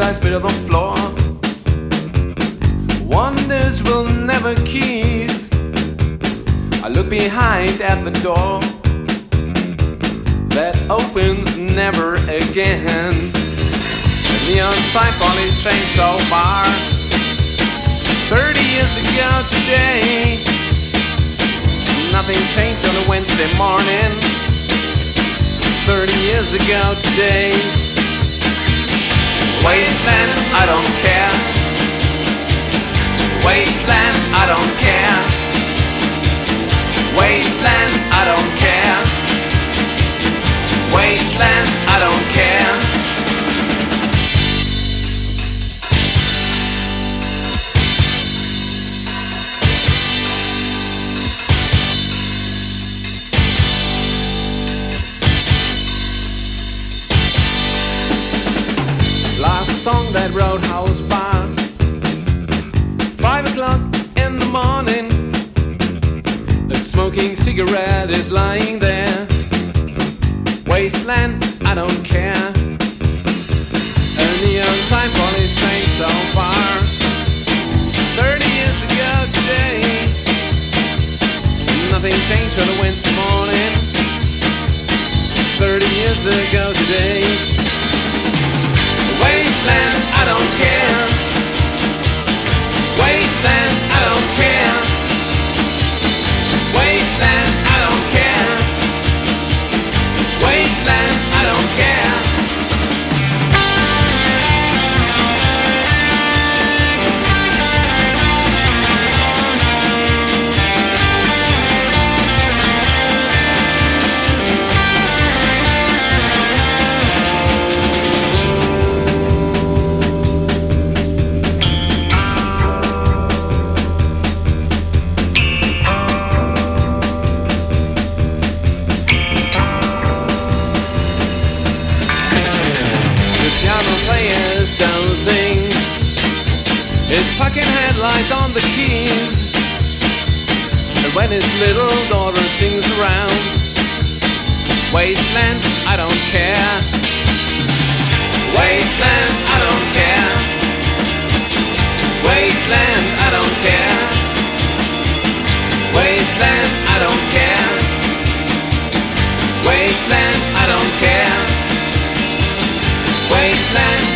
I spit on the floor. Wonders will never keys. I look behind at the door that opens never again. The neon sign police chainsaw bar. Thirty years ago today, nothing changed on a Wednesday morning. Thirty years ago today, Don't care. Wasteland, I don't care. Roadhouse bar. Five o'clock in the morning. A smoking cigarette is lying there. Wasteland, I don't care. A neon sign police train so far. Thirty years ago today. Nothing changed on a Wednesday morning. Thirty years ago today. Headlights on the keys. And when his little daughter sings around, Wasteland, I don't care. Wasteland, I don't care. Wasteland, I don't care. Wasteland, I don't care. Wasteland, I don't care. Wasteland,